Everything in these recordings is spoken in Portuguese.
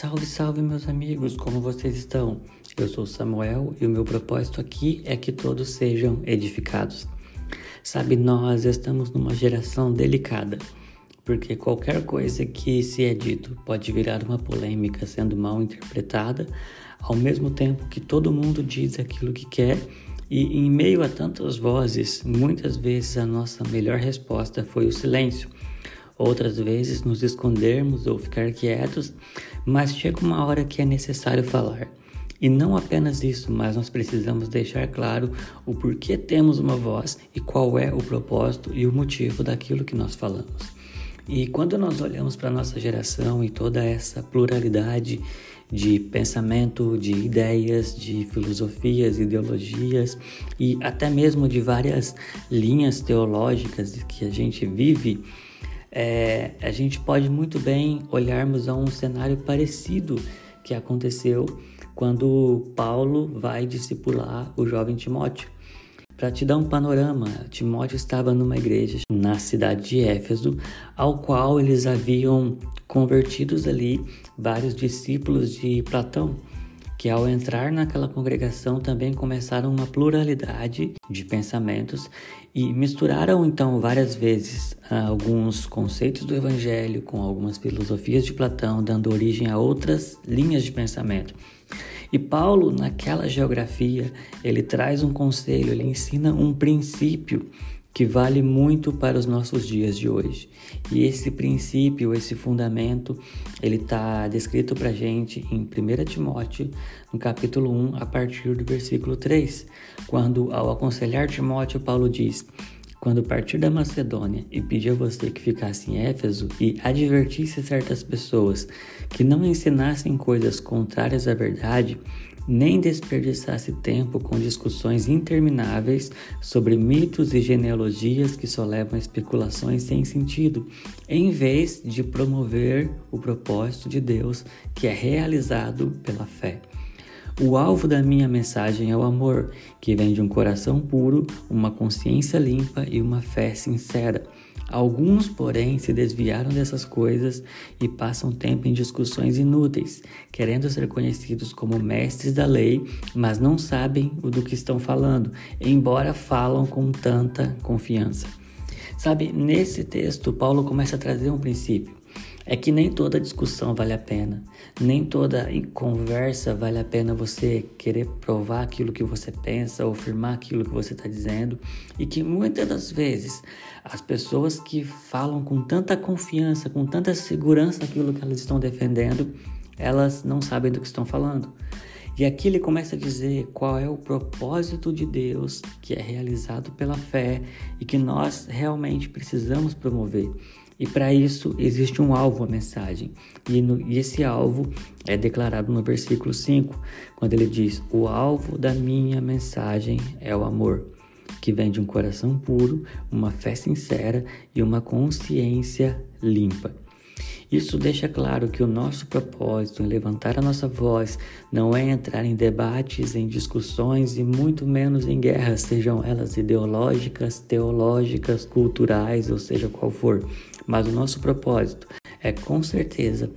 Salve, salve, meus amigos, como vocês estão? Eu sou Samuel e o meu propósito aqui é que todos sejam edificados. Sabe, nós estamos numa geração delicada, porque qualquer coisa que se é dito pode virar uma polêmica sendo mal interpretada, ao mesmo tempo que todo mundo diz aquilo que quer. E em meio a tantas vozes, muitas vezes a nossa melhor resposta foi o silêncio outras vezes nos escondermos ou ficar quietos, mas chega uma hora que é necessário falar. E não apenas isso, mas nós precisamos deixar claro o porquê temos uma voz e qual é o propósito e o motivo daquilo que nós falamos. E quando nós olhamos para a nossa geração e toda essa pluralidade de pensamento, de ideias, de filosofias, ideologias e até mesmo de várias linhas teológicas que a gente vive, é, a gente pode muito bem olharmos a um cenário parecido que aconteceu quando Paulo vai discipular o jovem Timóteo. Para te dar um panorama, Timóteo estava numa igreja na cidade de Éfeso, ao qual eles haviam convertidos ali vários discípulos de Platão que ao entrar naquela congregação também começaram uma pluralidade de pensamentos e misturaram então várias vezes ah, alguns conceitos do evangelho com algumas filosofias de Platão, dando origem a outras linhas de pensamento. E Paulo, naquela geografia, ele traz um conselho, ele ensina um princípio que vale muito para os nossos dias de hoje. E esse princípio, esse fundamento, ele está descrito para gente em 1 Timóteo, no capítulo 1, a partir do versículo 3, quando, ao aconselhar Timóteo, Paulo diz: quando partir da Macedônia e pedir a você que ficasse em Éfeso e advertisse certas pessoas que não ensinassem coisas contrárias à verdade, nem desperdiçasse tempo com discussões intermináveis sobre mitos e genealogias que só levam a especulações sem sentido, em vez de promover o propósito de Deus que é realizado pela fé. O alvo da minha mensagem é o amor, que vem de um coração puro, uma consciência limpa e uma fé sincera. Alguns, porém, se desviaram dessas coisas e passam tempo em discussões inúteis, querendo ser conhecidos como mestres da lei, mas não sabem o do que estão falando, embora falam com tanta confiança. Sabe, nesse texto, Paulo começa a trazer um princípio é que nem toda discussão vale a pena, nem toda conversa vale a pena você querer provar aquilo que você pensa ou afirmar aquilo que você está dizendo, e que muitas das vezes as pessoas que falam com tanta confiança, com tanta segurança aquilo que elas estão defendendo, elas não sabem do que estão falando. E aqui ele começa a dizer qual é o propósito de Deus que é realizado pela fé e que nós realmente precisamos promover. E para isso existe um alvo, a mensagem. E, no, e esse alvo é declarado no versículo 5, quando ele diz: O alvo da minha mensagem é o amor, que vem de um coração puro, uma fé sincera e uma consciência limpa. Isso deixa claro que o nosso propósito em levantar a nossa voz não é entrar em debates, em discussões e muito menos em guerras, sejam elas ideológicas, teológicas, culturais ou seja qual for. Mas o nosso propósito é com certeza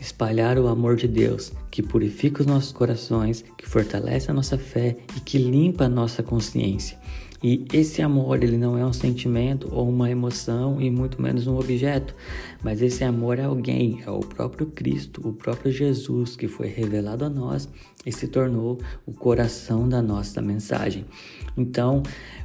espalhar o amor de Deus, que purifica os nossos corações, que fortalece a nossa fé e que limpa a nossa consciência. E esse amor, ele não é um sentimento ou uma emoção e muito menos um objeto, mas esse amor é alguém, é o próprio Cristo, o próprio Jesus que foi revelado a nós e se tornou o coração da nossa mensagem. Então,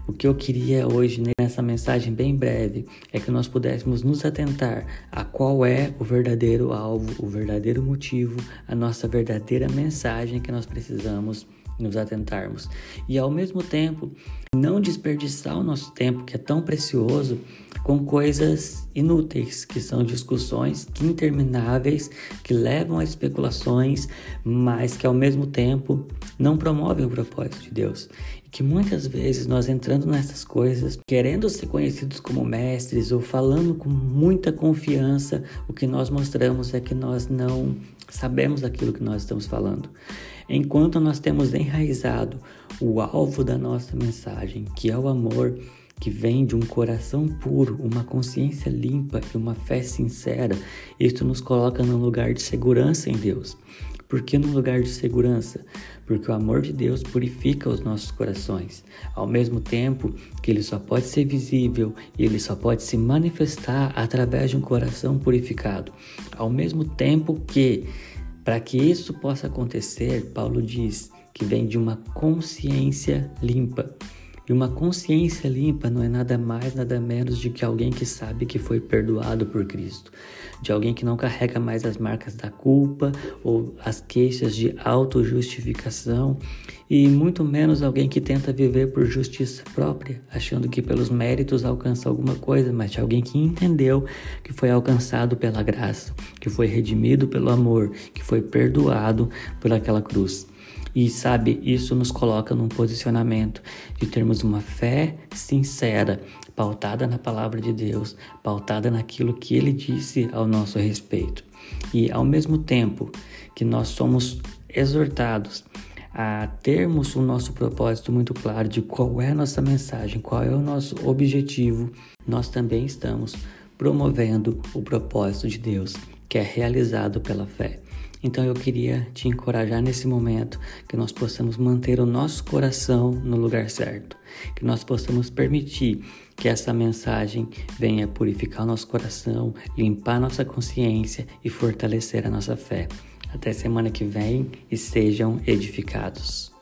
o que eu queria hoje nessa mensagem bem breve é que nós pudéssemos nos atentar a qual é o verdadeiro alvo, o verdadeiro motivo, a nossa verdadeira mensagem que nós precisamos nos atentarmos. E ao mesmo tempo, não desperdiçar o nosso tempo, que é tão precioso, com coisas inúteis, que são discussões intermináveis, que levam a especulações, mas que ao mesmo tempo não promovem o propósito de Deus. E que muitas vezes nós entrando nessas coisas, querendo ser conhecidos como mestres ou falando com muita confiança, o que nós mostramos é que nós não sabemos aquilo que nós estamos falando. Enquanto nós temos enraizado o alvo da nossa mensagem, que é o amor, que vem de um coração puro, uma consciência limpa e uma fé sincera, isso nos coloca num lugar de segurança em Deus. Por que num lugar de segurança? Porque o amor de Deus purifica os nossos corações. Ao mesmo tempo que ele só pode ser visível e ele só pode se manifestar através de um coração purificado. Ao mesmo tempo que, para que isso possa acontecer, Paulo diz que vem de uma consciência limpa. E uma consciência limpa não é nada mais, nada menos de que alguém que sabe que foi perdoado por Cristo, de alguém que não carrega mais as marcas da culpa ou as queixas de autojustificação, e muito menos alguém que tenta viver por justiça própria, achando que pelos méritos alcança alguma coisa, mas de alguém que entendeu que foi alcançado pela graça, que foi redimido pelo amor, que foi perdoado por aquela cruz. E sabe, isso nos coloca num posicionamento de termos uma fé sincera, pautada na palavra de Deus, pautada naquilo que ele disse ao nosso respeito. E ao mesmo tempo que nós somos exortados a termos o nosso propósito muito claro de qual é a nossa mensagem, qual é o nosso objetivo, nós também estamos promovendo o propósito de Deus, que é realizado pela fé. Então eu queria te encorajar nesse momento que nós possamos manter o nosso coração no lugar certo, que nós possamos permitir que essa mensagem venha purificar o nosso coração, limpar nossa consciência e fortalecer a nossa fé. Até semana que vem e sejam edificados.